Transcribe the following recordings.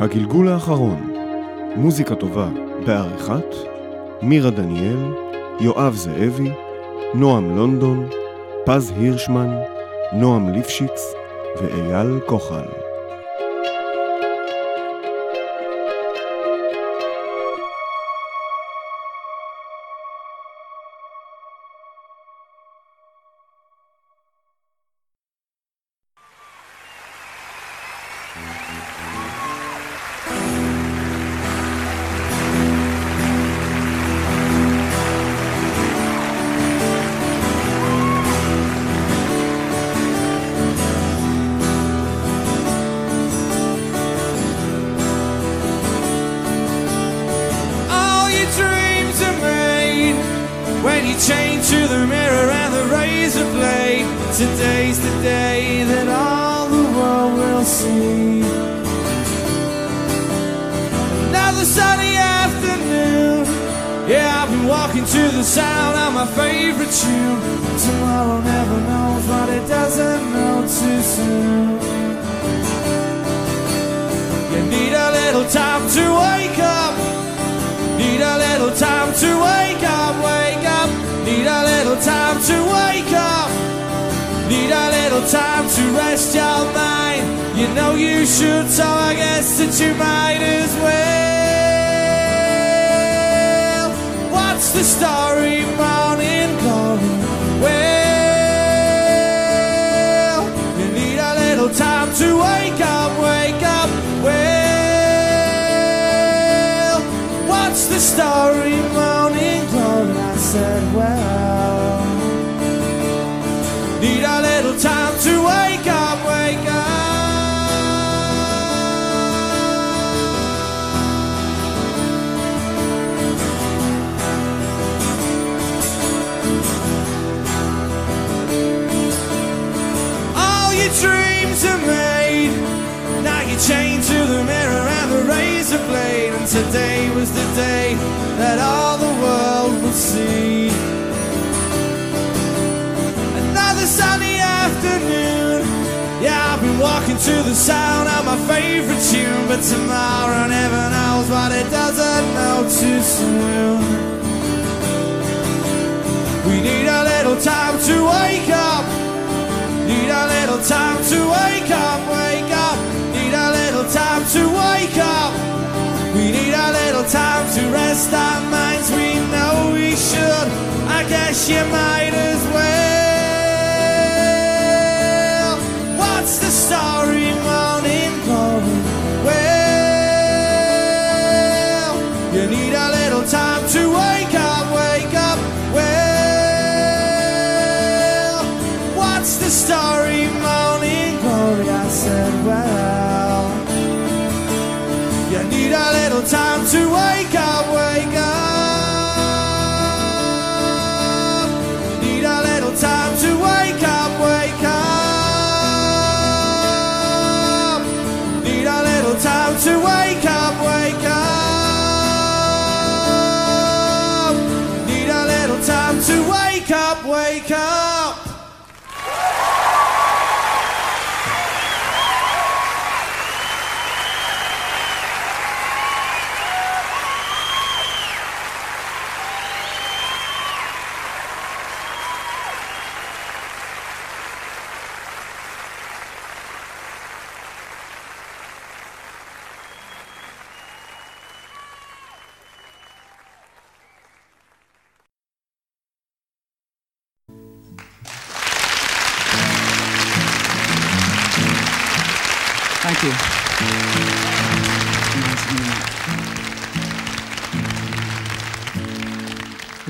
הגלגול האחרון, מוזיקה טובה בעריכת מירה דניאל, יואב זאבי, נועם לונדון, פז הירשמן, נועם ליפשיץ ואייל כוחל. Today to the sound of my favorite tune, but tomorrow never knows what it doesn't know too soon. We need a little time to wake up. Need a little time to wake up, wake up. Need a little time to wake up. We need a little time to rest our minds. We know we should. I guess you might as well.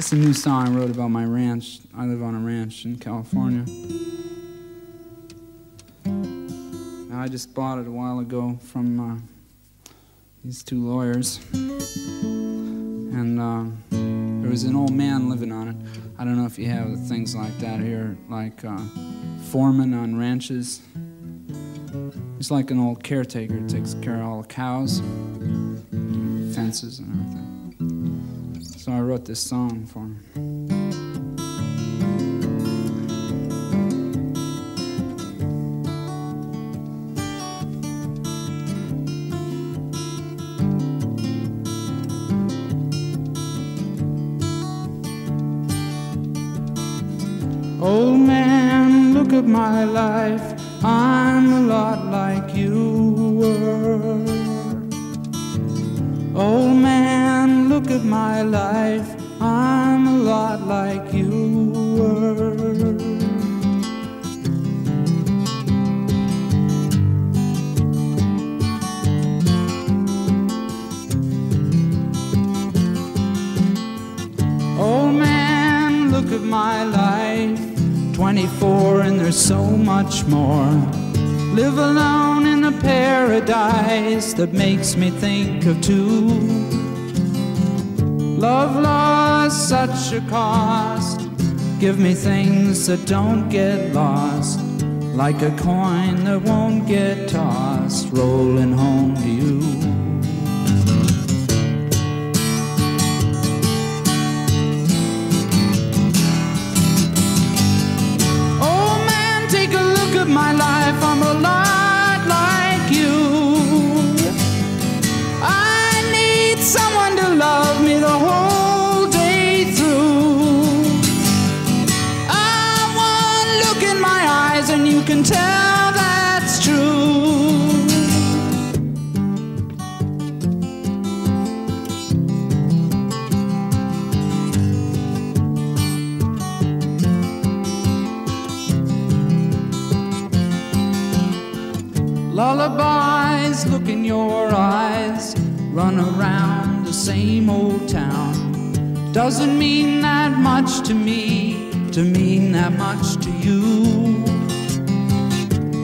Is a new song I wrote about my ranch. I live on a ranch in California. I just bought it a while ago from uh, these two lawyers. And uh, there was an old man living on it. I don't know if you have things like that here, like uh, foreman on ranches. It's like an old caretaker, takes care of all the cows, fences, and everything. So I wrote this song for him. Old man, look at my life. I'm a lot like you were. Old man, look at my life. I'm a lot like you were. Old man, look at my life. 24 and there's so much more. Live alone in a paradise that makes me think of two. Love lost such a cost. Give me things that don't get lost. Like a coin that won't get tossed, rolling home to you. Around the same old town. Doesn't mean that much to me, to mean that much to you.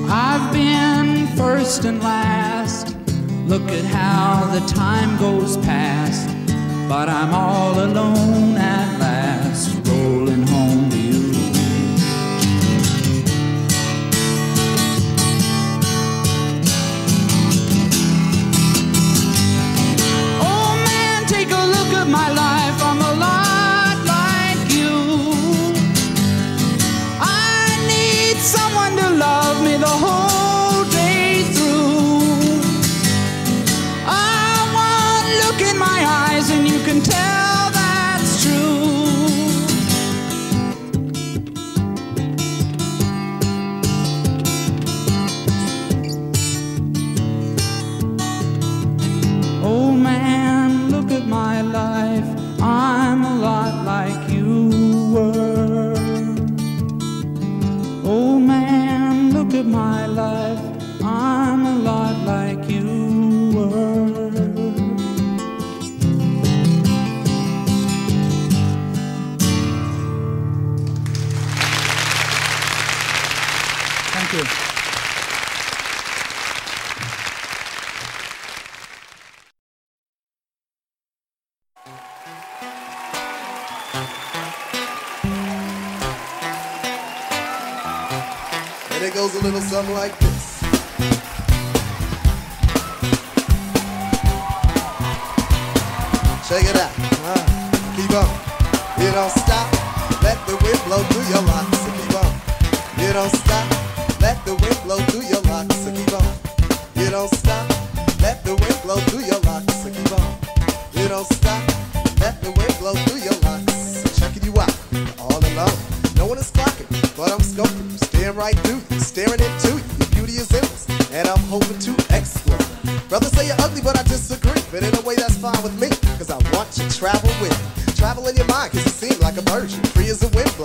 I've been first and last. Look at how the time goes past. But I'm all alone at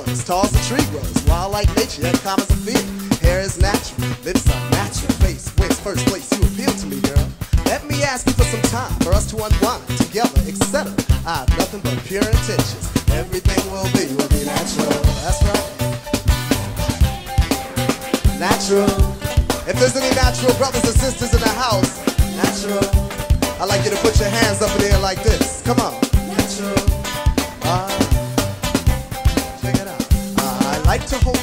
as tall as a tree grows. Wild like nature, yet calm as a fear. Hair is natural, lips are natural. Face wins first place, you appeal to me, girl. Let me ask you for some time for us to unwind together, etc. I have nothing but pure intentions. Everything will be, will be natural. That's right. Natural. If there's any natural brothers and sisters in the house, natural. I'd like you to put your hands up in the air like this. Come on.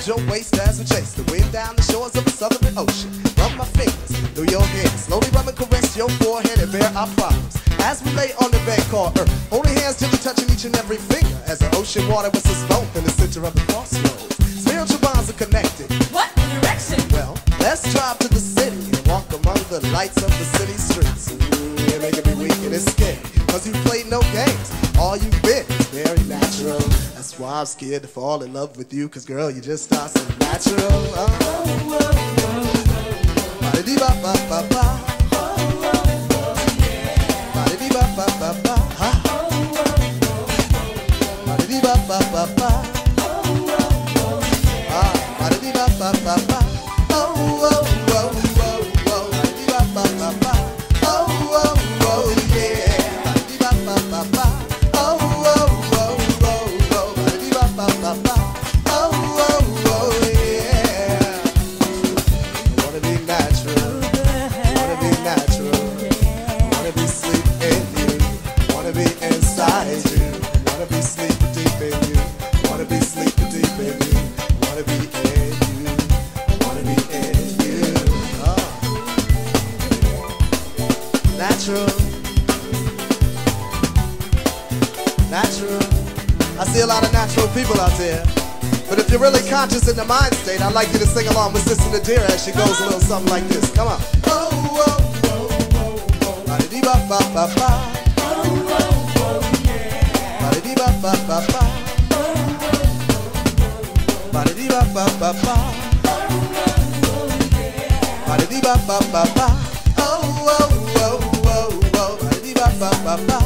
Your waist as we chase the wind down the shores of the southern ocean. Rub my fingers through your hair, slowly rub and caress your forehead and bear our problems. As we lay on the bed called Earth, holding hands till we touching each and every finger. As the ocean water was us both in the center of the crossroads. Spiritual bonds are connected. What direction? Well, let's drive to the city and walk among the lights of the city streets. You're making me weak and it's scary. Cause you played no games. All you've been I'm scared to fall in love with you, cause girl, you just are so natural. Oh, Ba-da-dee-ba-ba-ba-ba. Ba-da-dee-ba-ba-ba-ba. Ha. Ba-da-dee-ba-ba-ba-ba. Ah, Natural. Natural. I see a lot of natural people out there. But if you're really conscious in the mind state, I'd like you to sing along with Sister Nadira as she goes a little something like this. Come on. Oh, oh, oh, oh, oh. Ba-da-dee-ba-ba-ba-ba. Ba-da-dee-ba-ba-ba-ba. Ba-da-dee-ba-ba-ba-ba. Ba-da-dee-ba-ba-ba-ba.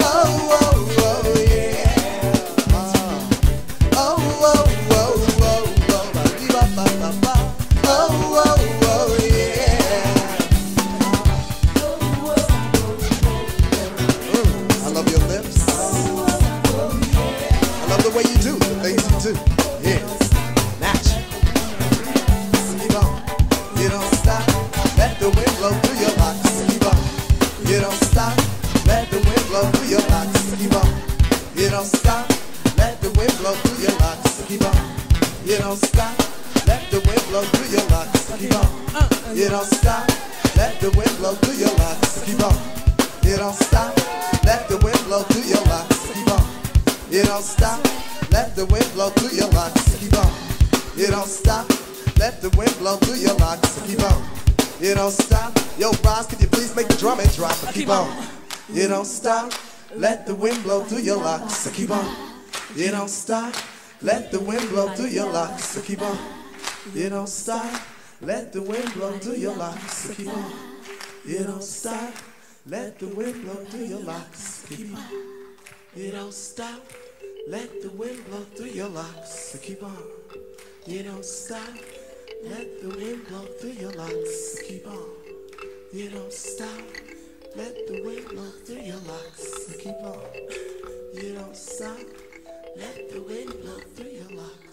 Oh, oh, oh, Let the wind blow through your locks. so Keep on. You don't stop. Let the wind blow through your locks. so Keep on. You don't stop. Let the wind blow through your locks. Keep on. You don't stop. Let the wind blow through your locks. Keep on. You don't stop. Let the wind blow through your locks. Keep on. You don't stop. Let the wind blow through your locks. Keep on. You don't stop. Let the wind blow through your locks. Keep on. You don't stop. Let the wind blow through your locks.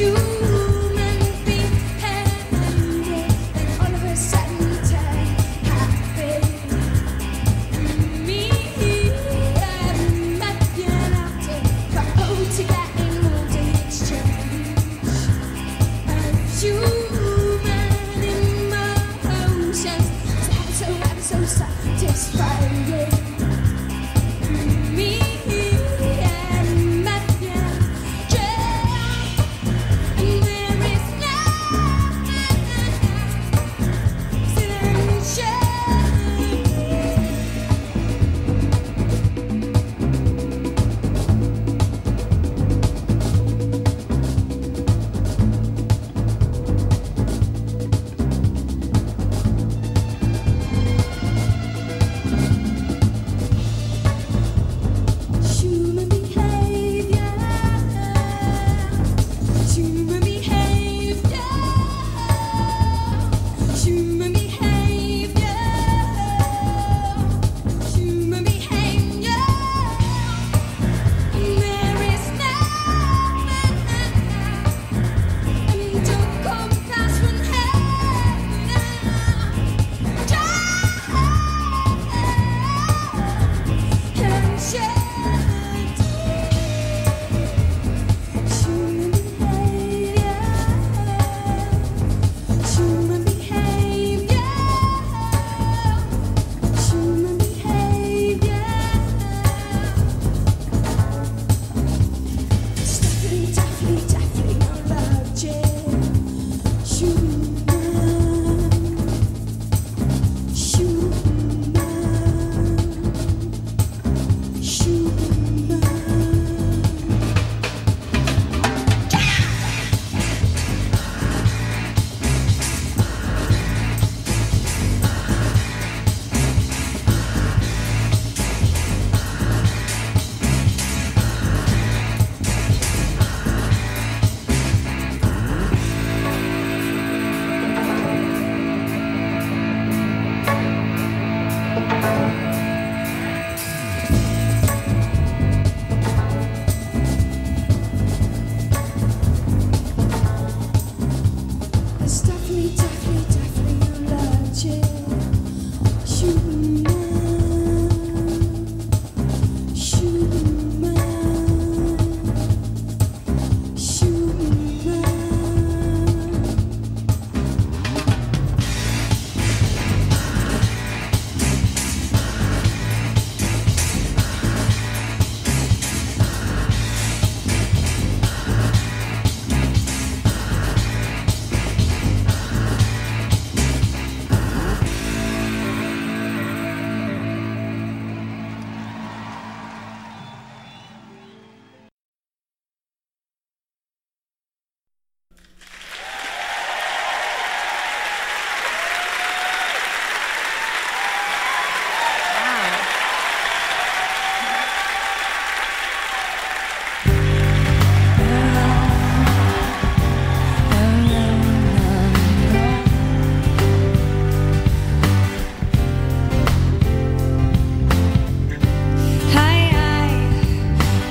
you.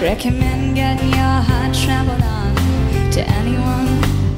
Recommend getting your heart trampled on to anyone.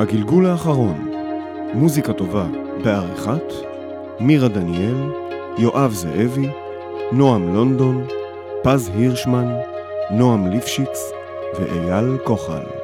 הגלגול האחרון, מוזיקה טובה בעריכת מירה דניאל, יואב זאבי, נועם לונדון, פז הירשמן, נועם ליפשיץ ואייל כוחל.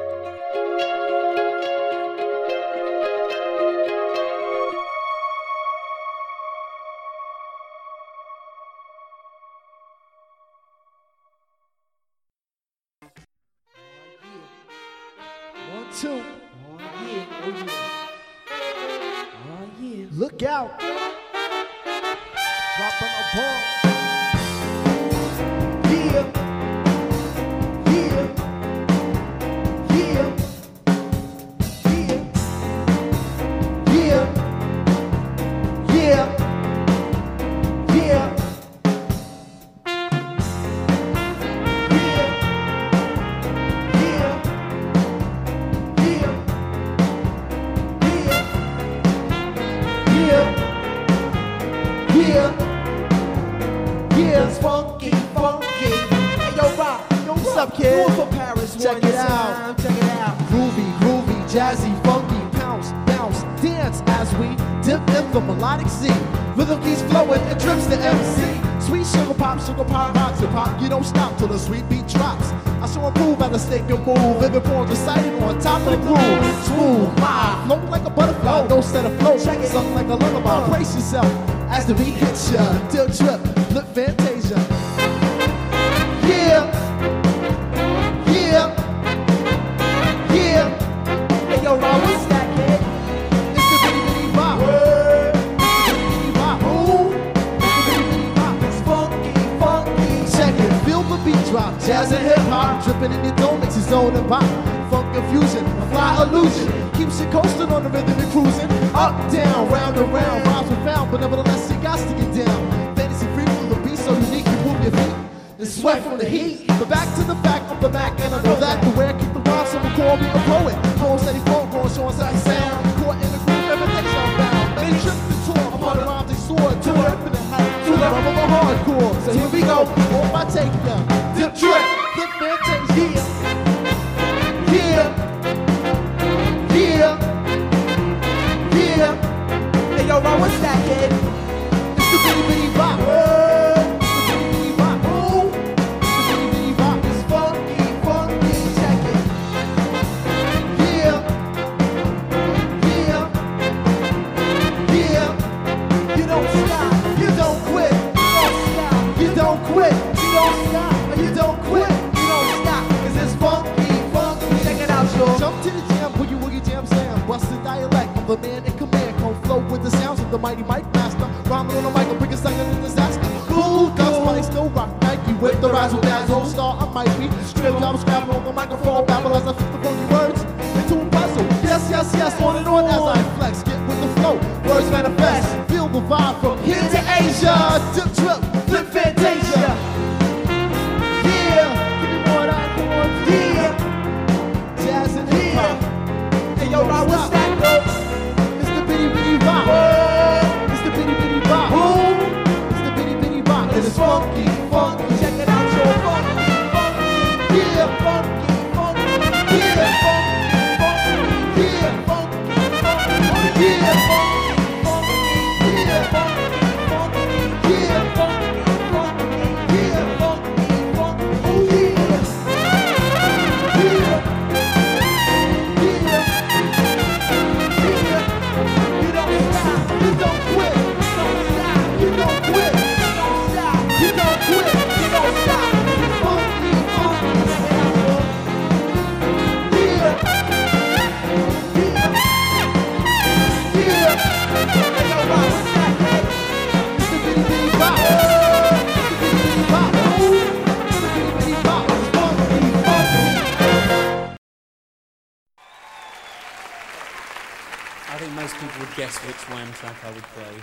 I think most people would guess which Wham track I would play.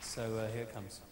So uh, here it comes.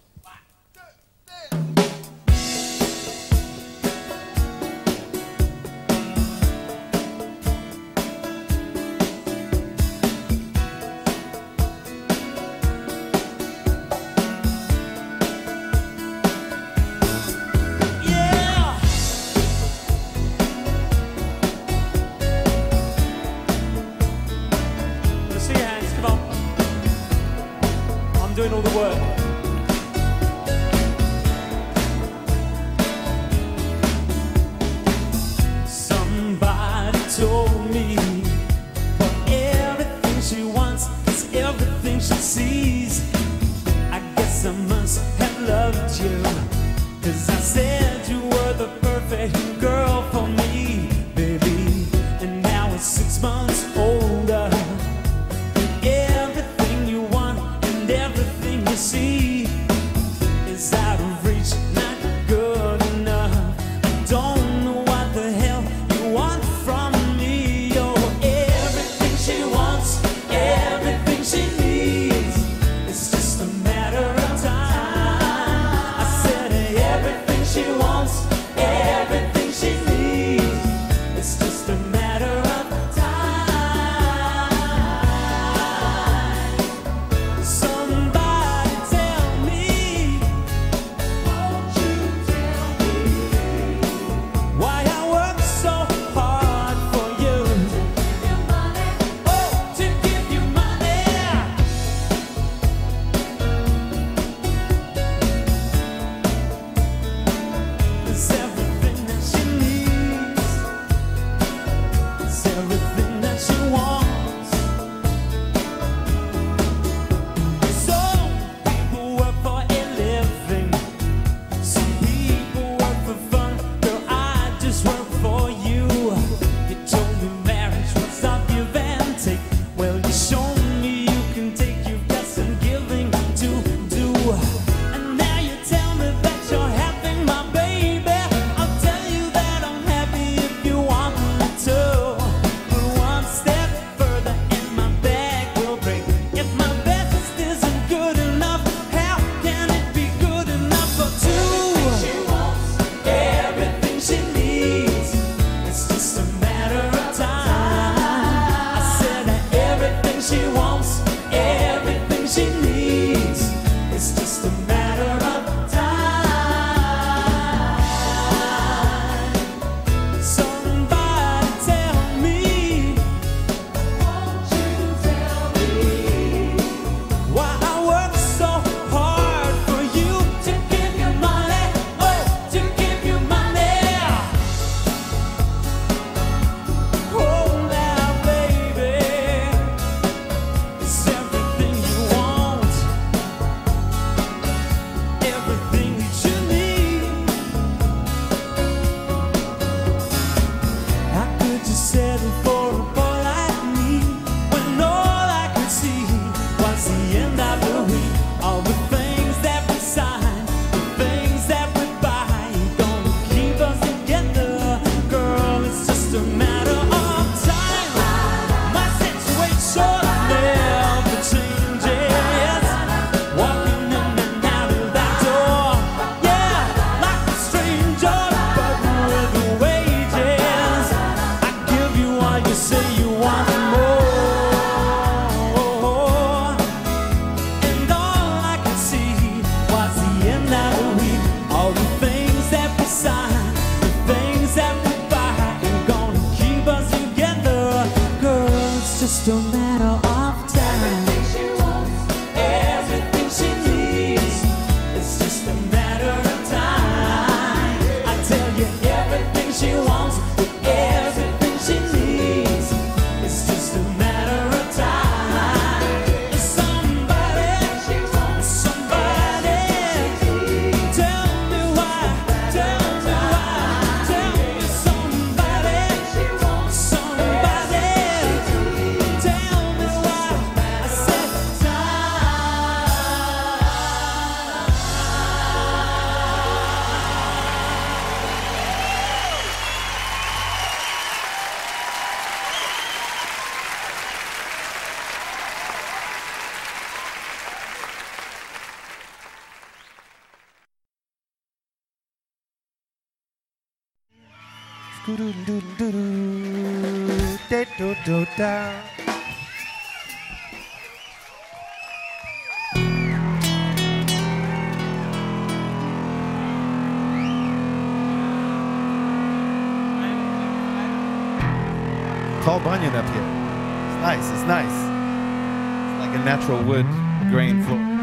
Nice. It's like a natural wood grain floor.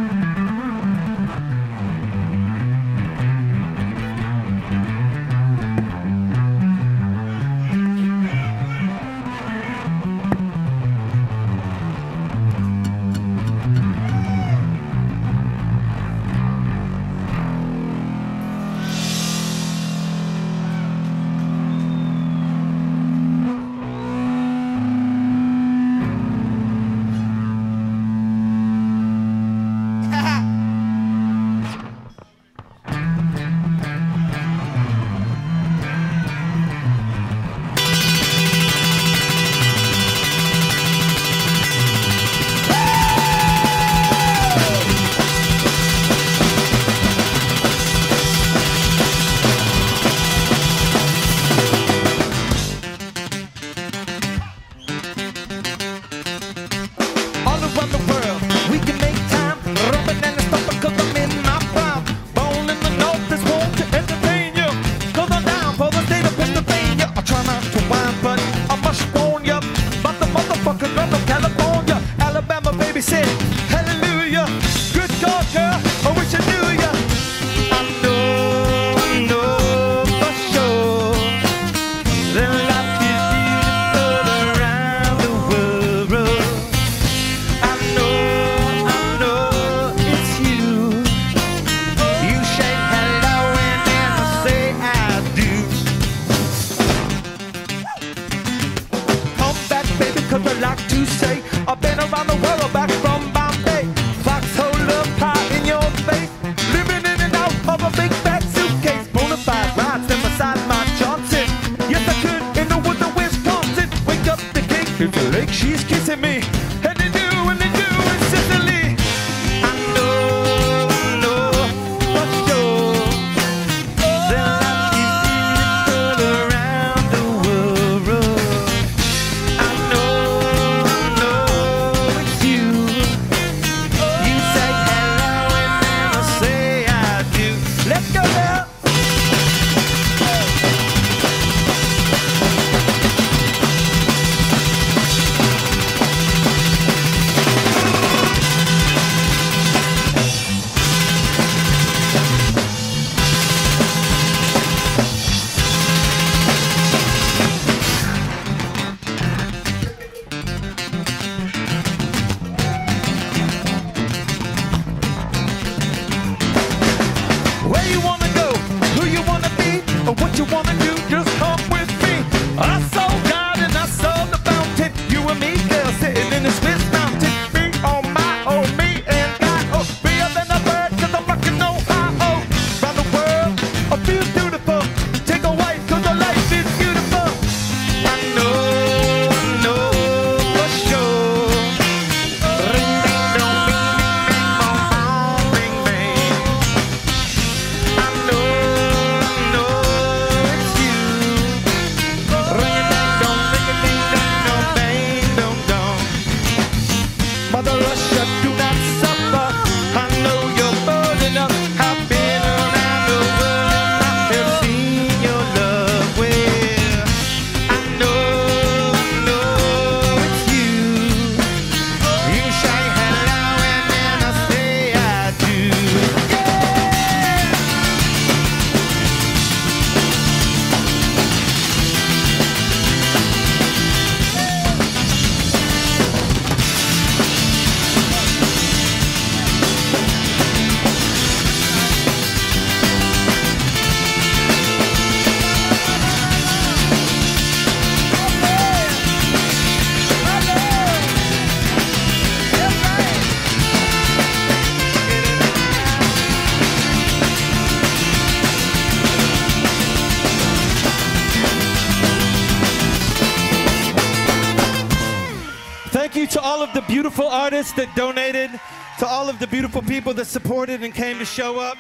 that donated, to all of the beautiful people that supported and came to show up.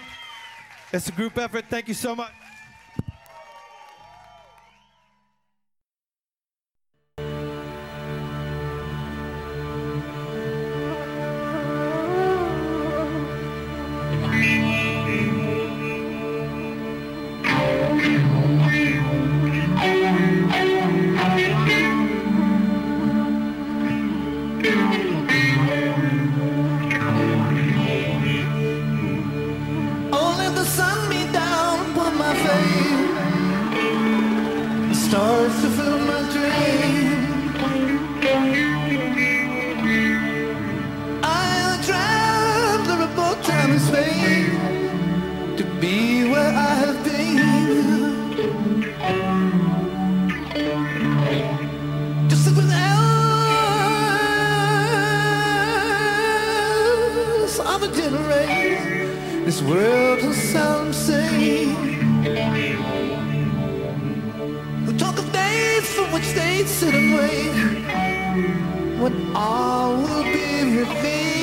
It's a group effort. Thank you so much. this world to sound sane. We talk of days from which they sit and wait. When all will be revealed.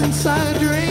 Inside a dream.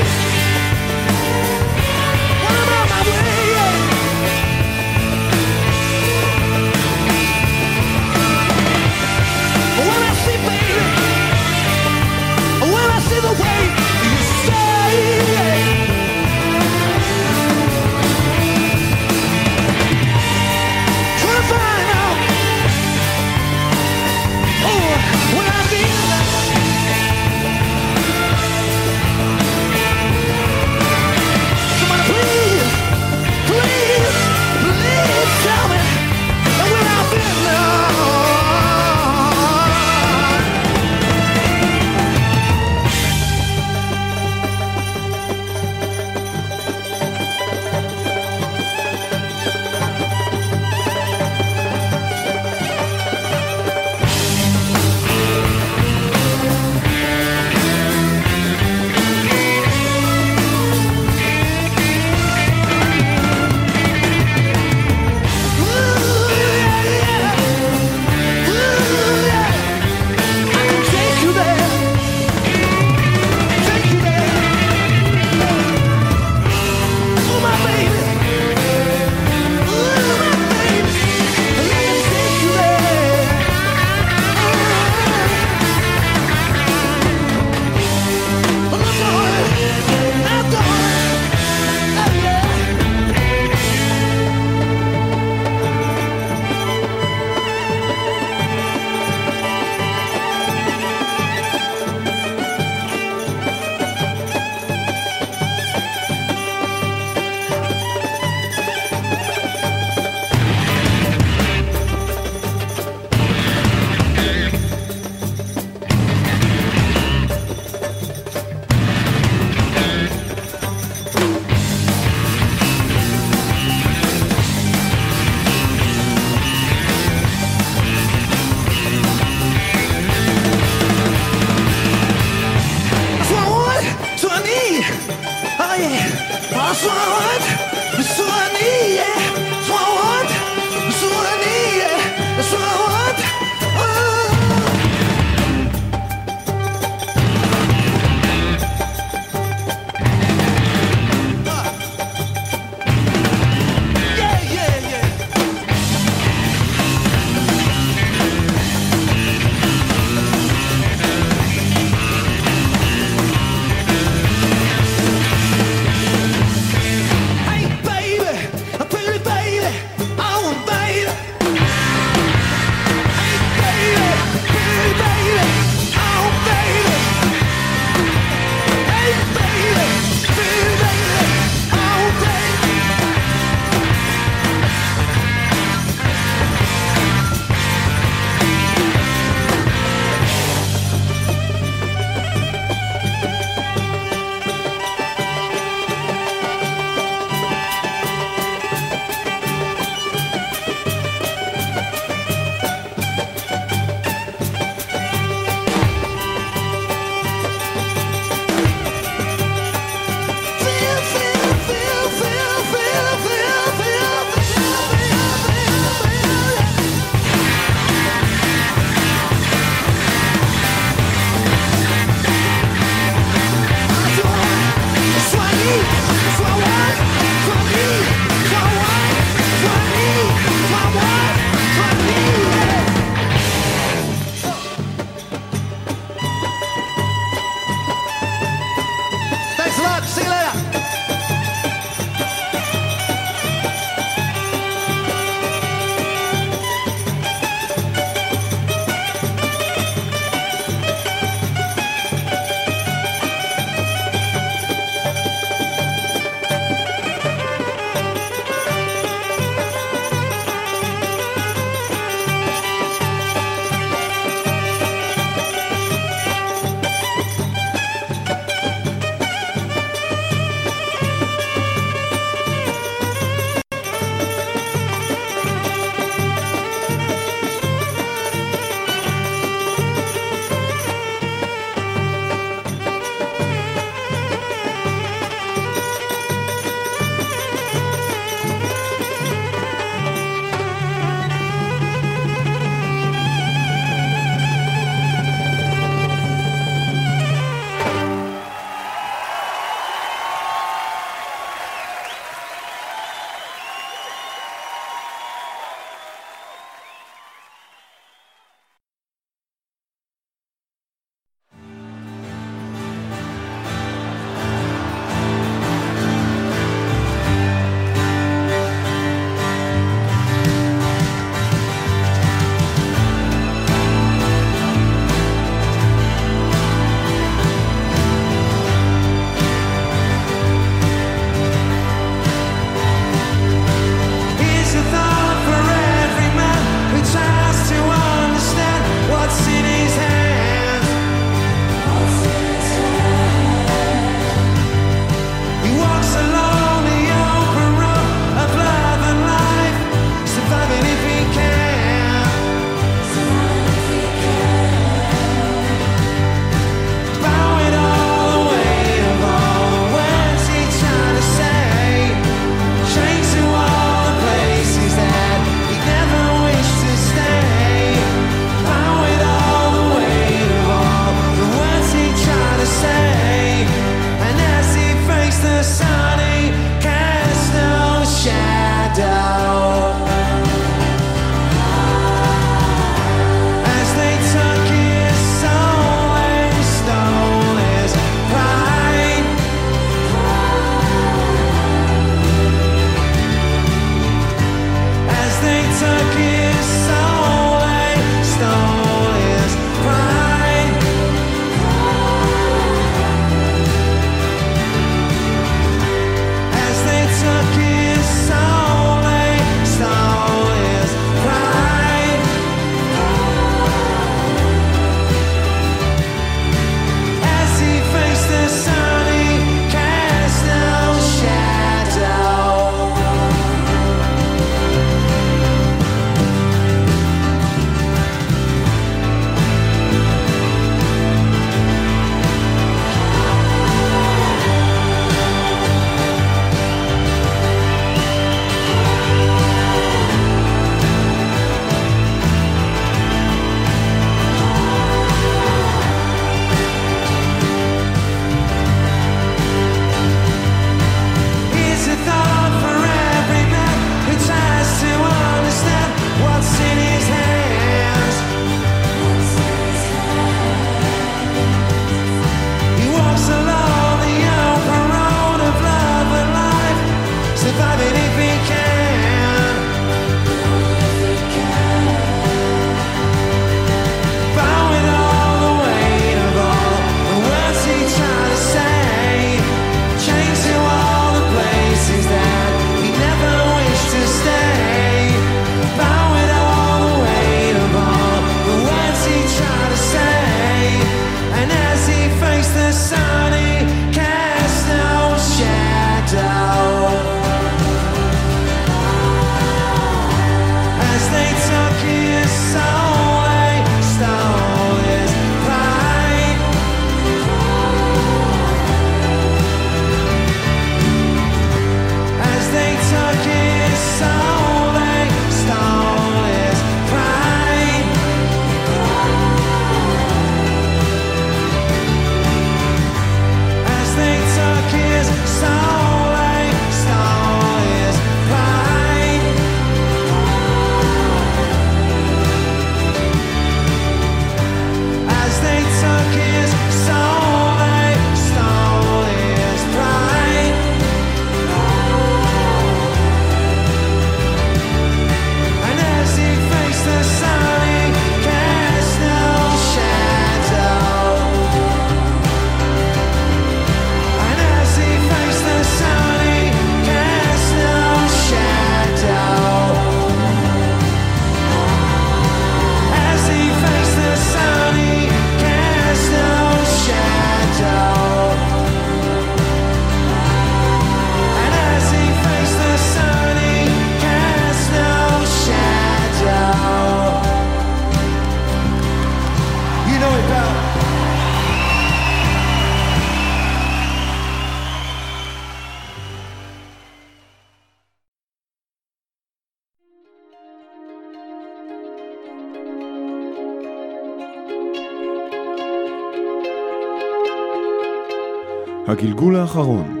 הגלגול האחרון,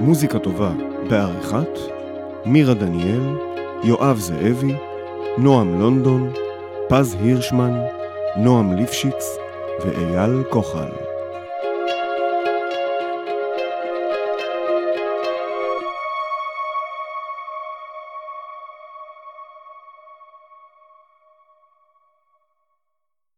מוזיקה טובה בעריכת מירה דניאל, יואב זאבי, נועם לונדון, פז הירשמן, נועם ליפשיץ ואייל כוחל.